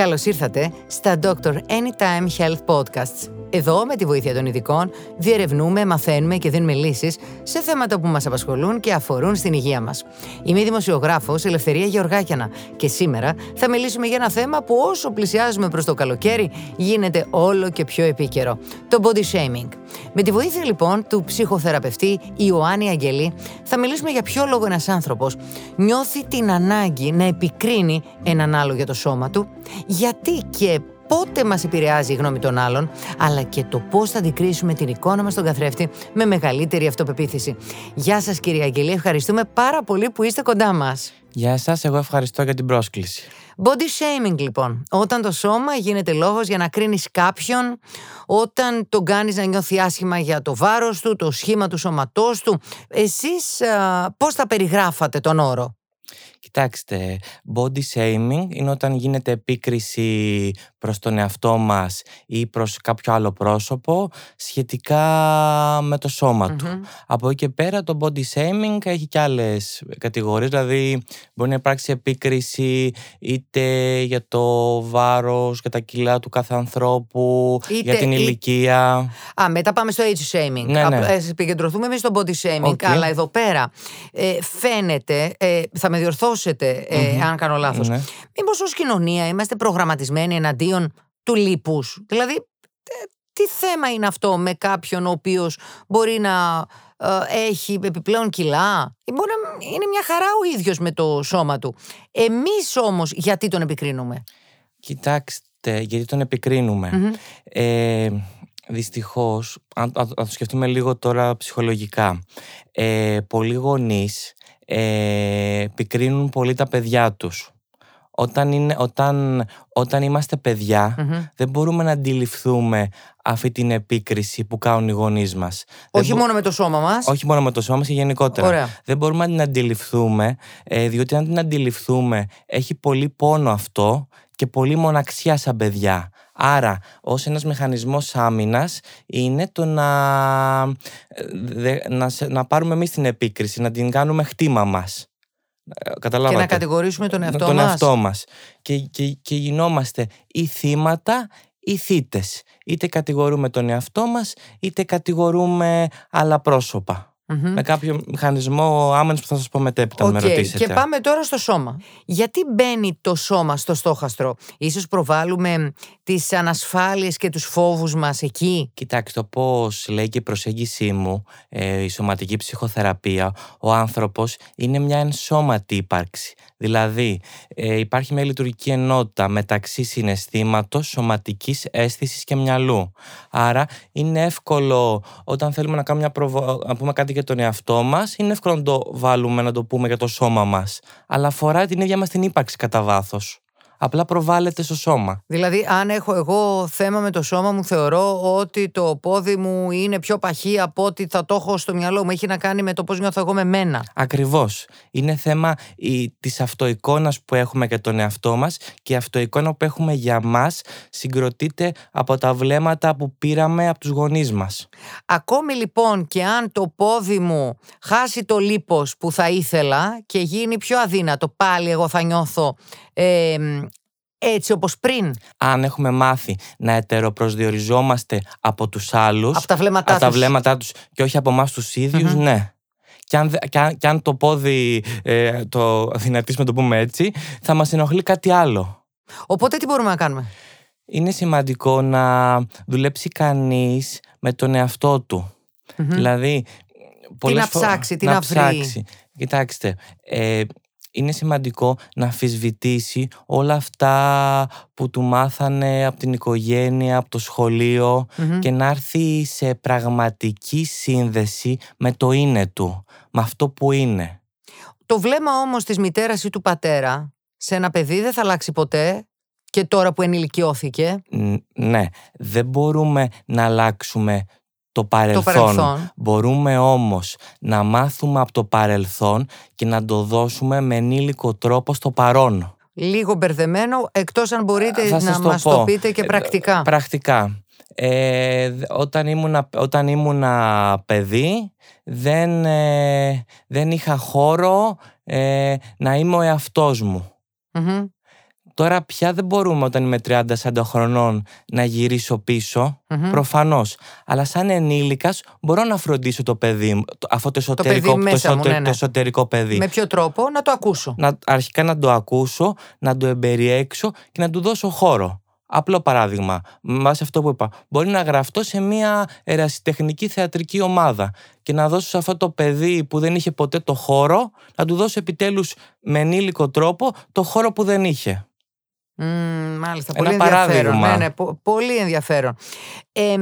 Καλώς ήρθατε στα Dr. Anytime Health Podcasts. Εδώ, με τη βοήθεια των ειδικών, διερευνούμε, μαθαίνουμε και δίνουμε λύσεις σε θέματα που μας απασχολούν και αφορούν στην υγεία μας. Είμαι η δημοσιογράφος Ελευθερία Γεωργάκιανα και σήμερα θα μιλήσουμε για ένα θέμα που όσο πλησιάζουμε προς το καλοκαίρι γίνεται όλο και πιο επίκαιρο. Το body shaming. Με τη βοήθεια λοιπόν του ψυχοθεραπευτή Ιωάννη Αγγελή θα μιλήσουμε για ποιο λόγο ένας άνθρωπος νιώθει την ανάγκη να επικρίνει έναν άλλο για το σώμα του, γιατί και πότε μας επηρεάζει η γνώμη των άλλων, αλλά και το πώς θα αντικρίσουμε την εικόνα μας στον καθρέφτη με μεγαλύτερη αυτοπεποίθηση. Γεια σας κύριε Αγγελή, ευχαριστούμε πάρα πολύ που είστε κοντά μας. Γεια σας, εγώ ευχαριστώ για την πρόσκληση. Body shaming λοιπόν. Όταν το σώμα γίνεται λόγος για να κρίνεις κάποιον, όταν τον κάνεις να νιώθει άσχημα για το βάρος του, το σχήμα του σώματός του. Εσείς α, πώς θα περιγράφατε τον όρο; Κοιτάξτε, body shaming είναι όταν γίνεται επίκριση προς τον εαυτό μας ή προς κάποιο άλλο πρόσωπο σχετικά με το σώμα του. Από εκεί και πέρα το body shaming έχει και άλλες κατηγορίες, δηλαδή μπορεί να υπάρξει επίκριση είτε για το βάρος, για τα κιλά του κάθε ανθρώπου, για την ηλικία. Α, μετά πάμε στο age shaming. Ναι, ναι. Α, επικεντρωθούμε εμείς στο body shaming, Ok. αλλά εδώ πέρα ε, φαίνεται, ε, θα με διορθώσετε ε, αν κάνω λάθος, Ναι. μήπως ως κοινωνία είμαστε προγραμματισμένοι εναντίον του λίπους; Δηλαδή, ε, τι θέμα είναι αυτό με κάποιον ο οποίος μπορεί να ε, έχει επιπλέον κιλά; Ή Μπορεί να είναι μια χαρά ο ίδιος με το σώμα του. Εμείς όμως γιατί τον επικρίνουμε; Κοιτάξτε, γιατί τον επικρινουμε Μμμ. Ε, δυστυχώς, αν, αν- αν το σκεφτούμε λίγο τώρα ψυχολογικά, ε, πολλοί γονείς ε, επικρίνουν πολύ τα παιδιά τους. Όταν, είναι, όταν, όταν είμαστε παιδιά, Μμμ. δεν μπορούμε να αντιληφθούμε αυτή την επίκριση που κάνουν οι γονείς μας. Δεν Όχι μπο- μόνο με το σώμα μας. όχι μόνο με το σώμα μας και γενικότερα. Ωραία. Δεν μπορούμε να την αντιληφθούμε, ε, διότι αν την αντιληφθούμε έχει πολύ πόνο αυτό και πολύ μοναξιά σαν παιδιά. Άρα, ως ένας μηχανισμός άμυνας είναι το να, ε, δε- να, σε- να πάρουμε εμείς την επίκριση, να την κάνουμε χτήμα μας. Ε, Και Καταλάβατε. να κατηγορήσουμε τον εαυτό τον μας. εαυτό μας. Και, και, και γινόμαστε ή θύματα ή θύτες. Είτε κατηγορούμε τον εαυτό μας, είτε κατηγορούμε άλλα πρόσωπα. Μμμ. Με κάποιο μηχανισμό άμυνας που θα σας πω μετέπειτα, αν με Οκ, ρωτήσετε. Και πάμε τώρα στο σώμα. Γιατί μπαίνει το σώμα στο στόχαστρο; Ίσως προβάλλουμε τις ανασφάλειες και τους φόβους μας εκεί; Κοιτάξτε, όπως λέει και η προσέγγιση μου, ε, η σωματική ψυχοθεραπεία, ο άνθρωπος είναι μια ενσώματη ύπαρξη. Δηλαδή, ε, υπάρχει μια λειτουργική ενότητα μεταξύ συναισθήματος, σωματικής αίσθησης και μυαλού. Άρα, είναι εύκολο όταν θέλουμε να, κάνουμε μια προβο- να πούμε κάτι για τον εαυτό μας, είναι εύκολο να το βάλουμε, να το πούμε για το σώμα μας. Αλλά αφορά την ίδια μας την ύπαρξη κατά βάθος. Απλά προβάλλεται στο σώμα. Δηλαδή, αν έχω εγώ θέμα με το σώμα μου, θεωρώ ότι το πόδι μου είναι πιο παχύ από ότι θα το έχω στο μυαλό μου. Έχει να κάνει με το πώς νιώθω εγώ με μένα. Ακριβώς. Είναι θέμα η, της αυτοεικόνας που έχουμε για τον εαυτό μας και η αυτοεικόνα που έχουμε για μας συγκροτείται από τα βλέμματα που πήραμε από τους γονείς μας. Ακόμη λοιπόν και αν το πόδι μου χάσει το λίπος που θα ήθελα και γίνει πιο αδύνατο, πάλι εγώ θα νιώθω ε, έτσι όπως πριν. Αν έχουμε μάθει να ετεροπροσδιοριζόμαστε από τους άλλους, Από τα βλέμματά από τα τους. βλέμματά τους και όχι από εμάς τους ίδιους, ναι. Και αν, δε- και, αν, και αν το πόδι ε, το αδυνατήσουμε, το πούμε έτσι, θα μας ενοχλεί κάτι άλλο. Οπότε τι μπορούμε να κάνουμε; είναι σημαντικό να δουλέψει κανείς με τον εαυτό του. Δηλαδή, πολλές να φο- ψάξει, τι να βρει. ψάξει. Κοιτάξτε, ε, είναι σημαντικό να αμφισβητήσει όλα αυτά που του μάθανε από την οικογένεια, από το σχολειο και να έρθει σε πραγματική σύνδεση με το είναι του, με αυτό που είναι. Το βλέμμα όμως της μητέρας ή του πατέρα σε ένα παιδί δεν θα αλλάξει ποτέ και τώρα που ενηλικιώθηκε. Ν- Ναι, δεν μπορούμε να αλλάξουμε το παρελθόν. παρελθόν. Μπορούμε όμως να μάθουμε από το παρελθόν και να το δώσουμε με ενήλικο τρόπο στο παρόν. Λίγο μπερδεμένο, εκτός αν μπορείτε Θα να σας μας το πω. πείτε και Ε, πρακτικά. Πρακτικά. Ε, δ- όταν, ήμουνα, όταν ήμουνα παιδί δεν, ε, δεν είχα χώρο ε, να είμαι ο εαυτός μου. Μμμ. Τώρα πια δεν μπορούμε όταν είμαι 30-40 χρονών να γυρίσω πίσω, προφανώς. Αλλά σαν ενήλικας μπορώ να φροντίσω το παιδί μου, αυτό το εσωτερικό, παιδί μέσα μου, ναι, ναι. το εσωτερικό παιδί. Με ποιο τρόπο; Να το ακούσω. Να, αρχικά να το ακούσω, να το εμπεριέξω και να του δώσω χώρο. Απλό παράδειγμα, βάσει αυτό που είπα. Μπορεί να γραφτώ σε μια ερασιτεχνική θεατρική ομάδα και να δώσω σε αυτό το παιδί που δεν είχε ποτέ το χώρο, να του δώσω επιτέλους με ενήλικο τρόπο το χώρο που δεν είχε. Mm, μάλιστα, πολύ ενδιαφέρον. Ναι, ναι, πολύ ενδιαφέρον. Ε,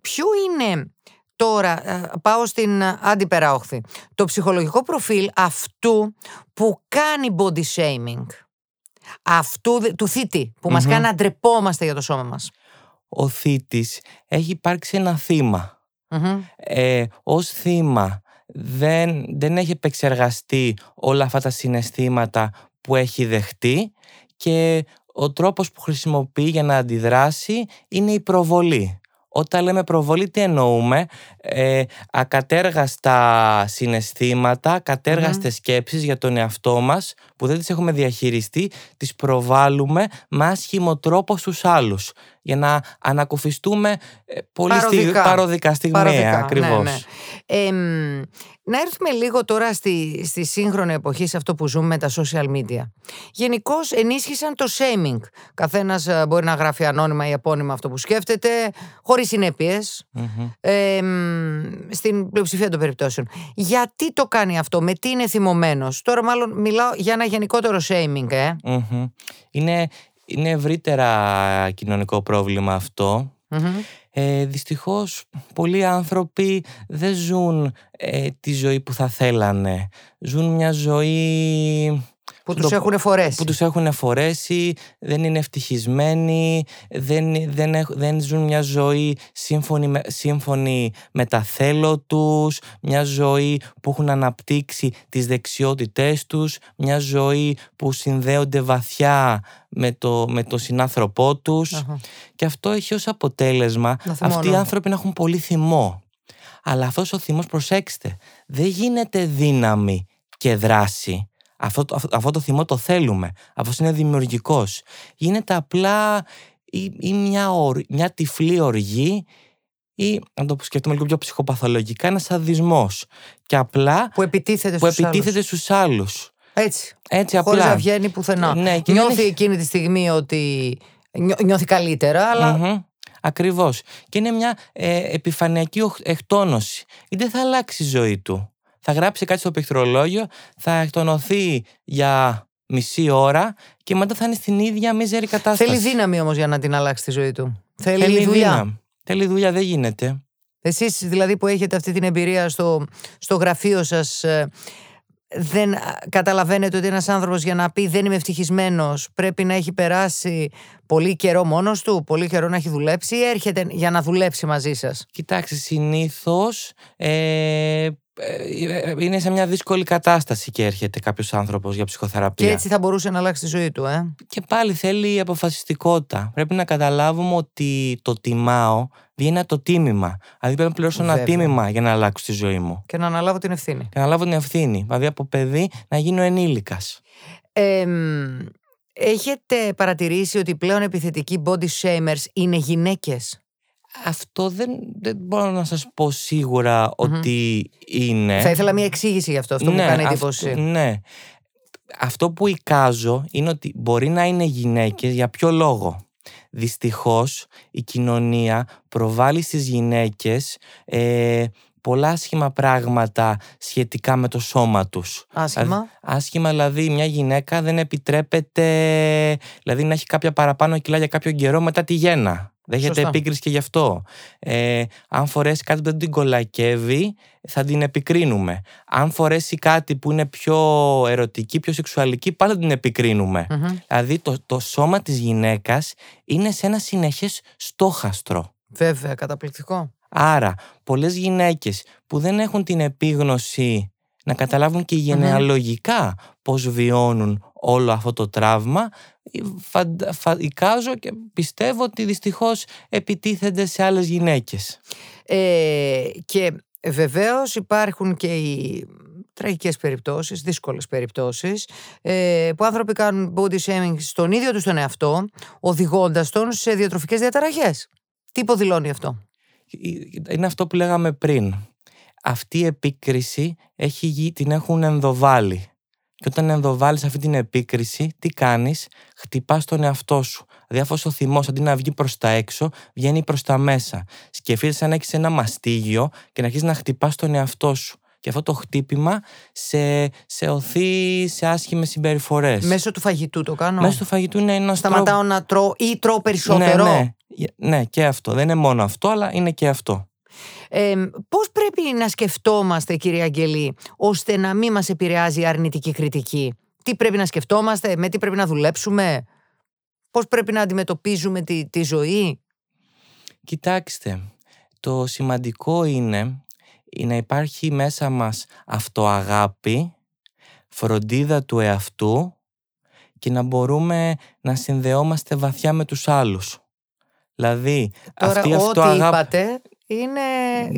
ποιο είναι τώρα, ε, πάω στην αντιπέρα όχθη, το ψυχολογικό προφίλ αυτού που κάνει body shaming αυτού του θήτη που μας κάνει να ντρεπόμαστε για το σώμα μας. Ο θήτης έχει υπάρξει ένα θύμα. Ε, ως θύμα δεν, δεν έχει επεξεργαστεί όλα αυτά τα συναισθήματα που έχει δεχτεί και ο τρόπος που χρησιμοποιεί για να αντιδράσει είναι η προβολή. Όταν λέμε προβολή, τι εννοούμε; Ε, ακατέργαστα συναισθήματα, ακατέργαστες σκέψεις για τον εαυτό μας που δεν τις έχουμε διαχειριστεί, τις προβάλλουμε με άσχημο τρόπο στους άλλους για να ανακουφιστούμε ε, πολύ παροδικά, παροδικά στιγμία παροδικά, ακριβώς. Ναι, ναι. να έρθουμε λίγο τώρα στη, στη σύγχρονη εποχή σε αυτό που ζούμε με τα social media. Γενικώ ενίσχυσαν το shaming. Καθένας ε, μπορεί να γράφει ανώνυμα ή επώνυμα αυτό που σκέφτεται, χωρίς ε, στην πλειοψηφία των περιπτώσεων. Γιατί το κάνει αυτό, με τι είναι θυμωμένος; Τώρα μάλλον μιλάω για ένα γενικότερο shaming, ε. Είναι, είναι ευρύτερα κοινωνικό πρόβλημα Ε, δυστυχώς πολλοί άνθρωποι δεν ζουν ε, τη ζωή που θα θέλανε. Ζουν μια ζωή που τους έχουν φορέσει. Που τους έχουν φορέσει, δεν είναι ευτυχισμένοι, δεν, δεν, δεν ζουν μια ζωή σύμφωνη με, σύμφωνη με τα θέλω τους, μια ζωή που έχουν αναπτύξει τις δεξιότητές τους, μια ζωή που συνδέονται βαθιά με το, με το συνάνθρωπό τους και αυτό έχει ως αποτέλεσμα αυτοί οι άνθρωποι να έχουν πολύ θυμό. Αλλά αυτός ο θυμός, προσέξτε, δεν γίνεται δύναμη και δράση αυτό, αυτό, το θυμό το θέλουμε. Αυτός είναι δημιουργικός. Γίνεται απλά ή, μια, μια τυφλή οργή ή, να το σκεφτούμε λίγο πιο ψυχοπαθολογικά, ένας σαδισμό. Και απλά. που επιτίθεται, που στους, επιτίθεται άλλους. στους άλλους. Έτσι. Έτσι απλά. Χωρίς να βγαίνει πουθενά. Ναι, και νιώθει εκείνη τη στιγμή ότι. Νιώθει καλύτερα, αλλά. Mm-hmm. Ακριβώς. Και είναι μια ε, επιφανειακή εκτόνωση. Γιατί δεν θα αλλάξει η ζωή του θα γράψει κάτι στο πληκτρολόγιο, θα εκτονωθεί για μισή ώρα και μετά θα είναι στην ίδια μίζερη κατάσταση. Θέλει δύναμη όμως για να την αλλάξει τη ζωή του. Θέλει, Θέλει δουλειά. Δύναμη. Θέλει δουλειά, δεν γίνεται. Εσείς δηλαδή που έχετε αυτή την εμπειρία στο, στο γραφείο σας, ε, δεν καταλαβαίνετε ότι ένας άνθρωπος για να πει δεν είμαι ευτυχισμένος πρέπει να έχει περάσει πολύ καιρό μόνος του, πολύ καιρό να έχει δουλέψει ή έρχεται για να δουλέψει μαζί σας; Κοιτάξτε, συνήθως ε, ε, είναι σε μια δύσκολη κατάσταση και έρχεται κάποιος άνθρωπος για ψυχοθεραπεία. Και έτσι θα μπορούσε να αλλάξει τη ζωή του, ε. Και πάλι θέλει αποφασιστικότητα. Πρέπει να καταλάβουμε ότι το τιμάω βγαίνει το τίμημα. Δηλαδή πρέπει να πληρώσω ένα τίμημα για να αλλάξω τη ζωή μου. Και να αναλάβω την ευθύνη. Και να αναλάβω την ευθύνη. Δηλαδή από παιδί να γίνω ενήλικας. Ε, έχετε παρατηρήσει ότι πλέον επιθετικοί body shamers είναι γυναίκες; Αυτό δεν, δεν μπορώ να σας πω σίγουρα ότι είναι. Θα ήθελα μια εξήγηση γι' αυτό, αυτό ναι, που κάνει εντύπωση. ναι. Αυτό που εικάζω είναι ότι μπορεί να είναι γυναίκες για ποιο λόγο; Δυστυχώς η κοινωνία προβάλλει στις γυναίκες ε, πολλά άσχημα πράγματα σχετικά με το σώμα τους. Άσχημα. Άσχημα δηλαδή μια γυναίκα δεν επιτρέπεται δηλαδή να έχει κάποια παραπάνω κιλά για κάποιο καιρό μετά τη γέννα. Δέχεται επίκριση και γι' αυτό. Ε, αν φορέσει κάτι που δεν την κολακεύει, θα την επικρίνουμε. Αν φορέσει κάτι που είναι πιο ερωτική, πιο σεξουαλική, πάλι θα την επικρινουμε Δηλαδή το, το σώμα της γυναίκας είναι σε ένα συνεχές στόχαστρο. Βέβαια, καταπληκτικό. Άρα, πολλές γυναίκες που δεν έχουν την επίγνωση να καταλάβουν και γενεαλογικά πώς βιώνουν όλο αυτό το τραύμα φαντάζω και πιστεύω ότι δυστυχώς επιτίθενται σε άλλες γυναίκες. Ε, και βεβαίως υπάρχουν και οι τραγικές περιπτώσεις, δύσκολες περιπτώσεις, ε, που άνθρωποι κάνουν body shaming στον ίδιο τους τον εαυτό, οδηγώντας τον σε διατροφικές διαταραχές. Τι υποδηλώνει αυτό; Είναι αυτό που λέγαμε πριν. Αυτή η επίκριση έχει, την έχουν ενδοβάλει. Και όταν ενδοβάλεις αυτή την επίκριση, τι κάνεις, χτυπάς τον εαυτό σου. Δηλαδή, ο θυμός αντί να βγει προς τα έξω, βγαίνει προς τα μέσα. Σκεφτείτε σαν να έχεις ένα μαστίγιο και να αρχίσεις να χτυπάς τον εαυτό σου. Και αυτό το χτύπημα σε, σε οθεί σε άσχημες συμπεριφορές. Μέσω του φαγητού το κάνω. Μέσω του φαγητού είναι ένας Σταματάω να τρώω ή τρώω περισσότερο. Ναι, ναι, ναι, και αυτό. Δεν είναι μόνο αυτό, αλλά είναι και αυτό. Ε, πώς πρέπει να σκεφτόμαστε κυρία Αγγελή ώστε να μην μας επηρεάζει η αρνητική κριτική; Τι πρέπει να σκεφτόμαστε, με τι πρέπει να δουλέψουμε, πώς πρέπει να αντιμετωπίζουμε τη, τη ζωή; Κοιτάξτε, το σημαντικό είναι να υπάρχει μέσα μας αυτοαγάπη, φροντίδα του εαυτού και να μπορούμε να συνδεόμαστε βαθιά με τους άλλους. Δηλαδή, Τώρα, αυτή ό,τι είπατε είναι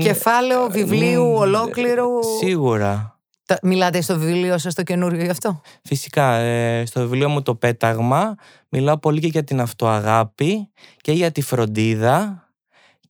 κεφάλαιο βιβλίου ολόκληρου. Σίγουρα. Μιλάτε στο βιβλίο σας το καινούριο γι' αυτό; Φυσικά, ε, στο βιβλίο μου το πέταγμα μιλάω πολύ και για την αυτοαγάπη και για τη φροντίδα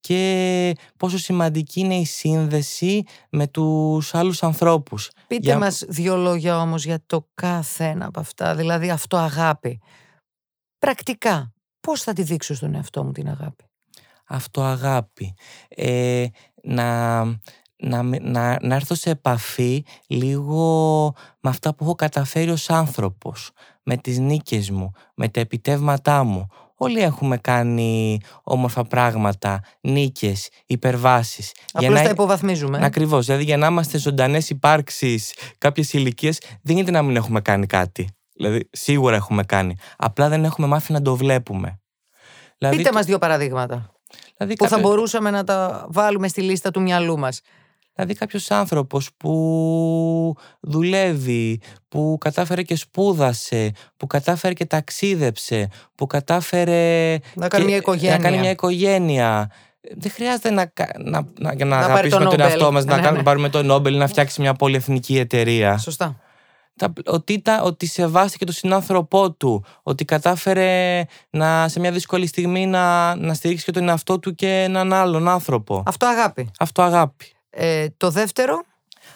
και πόσο σημαντική είναι η σύνδεση με τους άλλους ανθρώπους. Πείτε για... μας δύο λόγια όμως για το κάθε ένα από αυτά, δηλαδή αυτοαγάπη. Πρακτικά, πώς θα τη δείξω στον εαυτό μου την αγάπη; Αυτοαγάπη. Ε, να να, να, να έρθω σε επαφή λίγο με αυτά που έχω καταφέρει ως άνθρωπος, με τις νίκες μου, με τα επιτεύγματά μου. Όλοι έχουμε κάνει όμορφα πράγματα, νίκες, υπερβάσεις. Απλώς να, τα υποβαθμίζουμε. Ακριβώς, δηλαδή για να είμαστε ζωντανές υπάρξεις κάποιες ηλικίες, δεν είναι να μην έχουμε κάνει κάτι. Δηλαδή σίγουρα έχουμε κάνει. Απλά δεν έχουμε μάθει να το βλέπουμε. Δηλαδή, Πείτε μας δύο παραδείγματα. Δηλαδή, που θα μπορούσαμε να τα βάλουμε στη λίστα του μυαλού μας. Δηλαδή κάποιος άνθρωπος που δουλεύει, που κατάφερε και σπούδασε, που κατάφερε και ταξίδεψε, που κατάφερε να κάνει, μια, οικογένεια. να κάνει μια οικογένεια. Δεν χρειάζεται να, να, να, να, να αγαπήσουμε τον, εαυτό μας, να, ναι, ναι. πάρουμε το Νόμπελ, να φτιάξει μια πολυεθνική εταιρεία. Σωστά. Ότι, τα, ότι σεβάστηκε τον συνάνθρωπό του, ότι κατάφερε να, σε μια δύσκολη στιγμή να, να στηρίξει και τον εαυτό του και έναν άλλον άνθρωπο. Αυτό αγάπη. Αυτό αγάπη. Ε, το δεύτερο;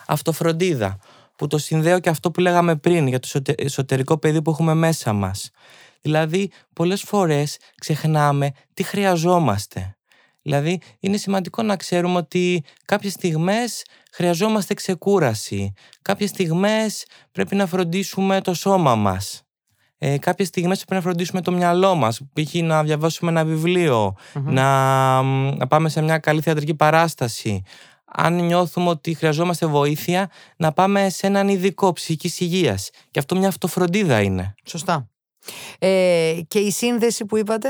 Αυτοφροντίδα. Που το συνδέω και αυτό που λέγαμε πριν για το εσωτερικό παιδί που έχουμε μέσα μας. Δηλαδή, πολλές φορές ξεχνάμε τι χρειαζόμαστε. Δηλαδή, είναι σημαντικό να ξέρουμε ότι κάποιες στιγμές χρειαζόμαστε ξεκούραση. Κάποιες στιγμές πρέπει να φροντίσουμε το σώμα μας. Ε, κάποιες στιγμές πρέπει να φροντίσουμε το μυαλό μας. Π.χ. να διαβάσουμε ένα να, να πάμε σε μια καλή θεατρική παράσταση αν νιώθουμε ότι χρειαζόμαστε βοήθεια, να πάμε σε έναν ειδικό ψυχική υγείας. Και αυτό μια αυτοφροντίδα είναι. Σωστά. Ε, και η σύνδεση που είπατε;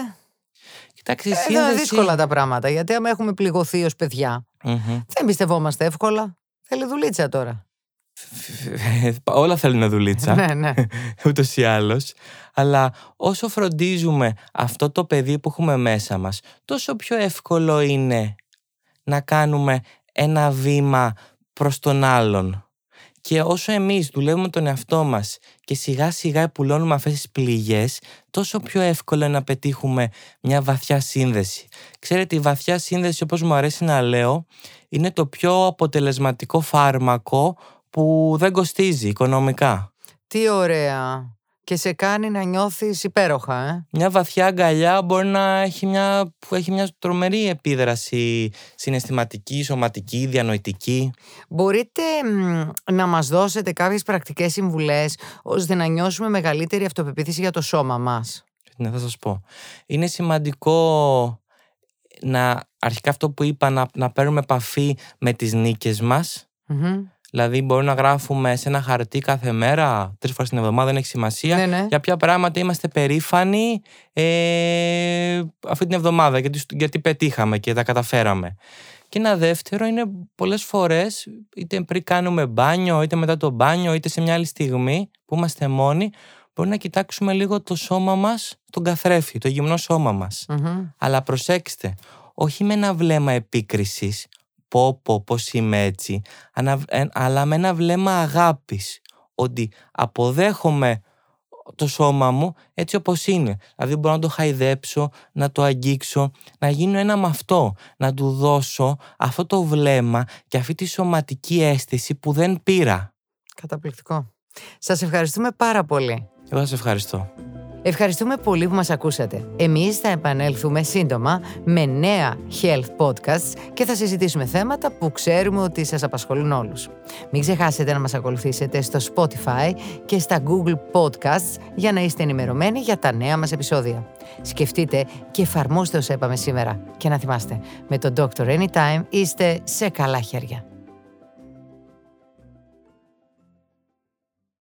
Κοιτάξτε, η ε, σύνδεση... Είναι δύσκολα τα πράγματα. Γιατί άμα έχουμε πληγωθεί ως παιδιά, δεν πιστευόμαστε εύκολα. Θέλει δουλίτσα τώρα. Όλα θέλουν δουλίτσα. ναι, ναι. Ούτως ή άλλως. Αλλά όσο φροντίζουμε αυτό το παιδί που έχουμε μέσα μας, τόσο πιο εύκολο είναι να κάνουμε ένα βήμα προς τον άλλον. Και όσο εμείς δουλεύουμε τον εαυτό μας και σιγά σιγά επουλώνουμε αυτές τις πληγές, τόσο πιο εύκολο είναι να πετύχουμε μια βαθιά σύνδεση. Ξέρετε, η βαθιά σύνδεση, όπως μου αρέσει να λέω, είναι το πιο αποτελεσματικό φάρμακο που δεν κοστίζει οικονομικά. Τι ωραία και σε κάνει να νιώθεις υπέροχα. Ε; Μια βαθιά αγκαλιά μπορεί να έχει μια, που έχει μια τρομερή επίδραση συναισθηματική, σωματική, διανοητική. Μπορείτε να μας δώσετε κάποιες πρακτικές συμβουλές ώστε να νιώσουμε μεγαλύτερη αυτοπεποίθηση για το σώμα μας; Ναι, θα σας πω. Είναι σημαντικό να αρχικά αυτό που είπα να, να παίρνουμε επαφή με τις νίκες μας Δηλαδή, μπορούμε να γράφουμε σε ένα χαρτί κάθε μέρα, τρεις φορές την εβδομάδα, δεν έχει σημασία. Ναι, ναι. Για ποια πράγματα είμαστε περήφανοι ε, αυτή την εβδομάδα, γιατί, γιατί πετύχαμε και τα καταφέραμε. Και ένα δεύτερο είναι πολλές φορές, είτε πριν κάνουμε μπάνιο, είτε μετά το μπάνιο, είτε σε μια άλλη στιγμή που είμαστε μόνοι, μπορεί να κοιτάξουμε λίγο το σώμα μας, τον καθρέφτη, το γυμνό σώμα μας. Αλλά προσέξτε, όχι με ένα βλέμμα επίκρισης, πω πω πως είμαι έτσι, αλλά με ένα βλέμμα αγάπης, ότι αποδέχομαι το σώμα μου έτσι όπως είναι. Δηλαδή μπορώ να το χαϊδέψω, να το αγγίξω, να γίνω ένα με αυτό, να του δώσω αυτό το βλέμμα και αυτή τη σωματική αίσθηση που δεν πήρα. Καταπληκτικό. Σας ευχαριστούμε πάρα πολύ. Εγώ σας ευχαριστώ. Ευχαριστούμε πολύ που μας ακούσατε. Εμείς θα επανέλθουμε σύντομα με νέα health podcasts και θα συζητήσουμε θέματα που ξέρουμε ότι σας απασχολούν όλους. Μην ξεχάσετε να μας ακολουθήσετε στο Spotify και στα Google Podcasts για να είστε ενημερωμένοι για τα νέα μας επεισόδια. Σκεφτείτε και εφαρμόστε όσα είπαμε σήμερα. Και να θυμάστε, με τον Dr. Anytime είστε σε καλά χέρια.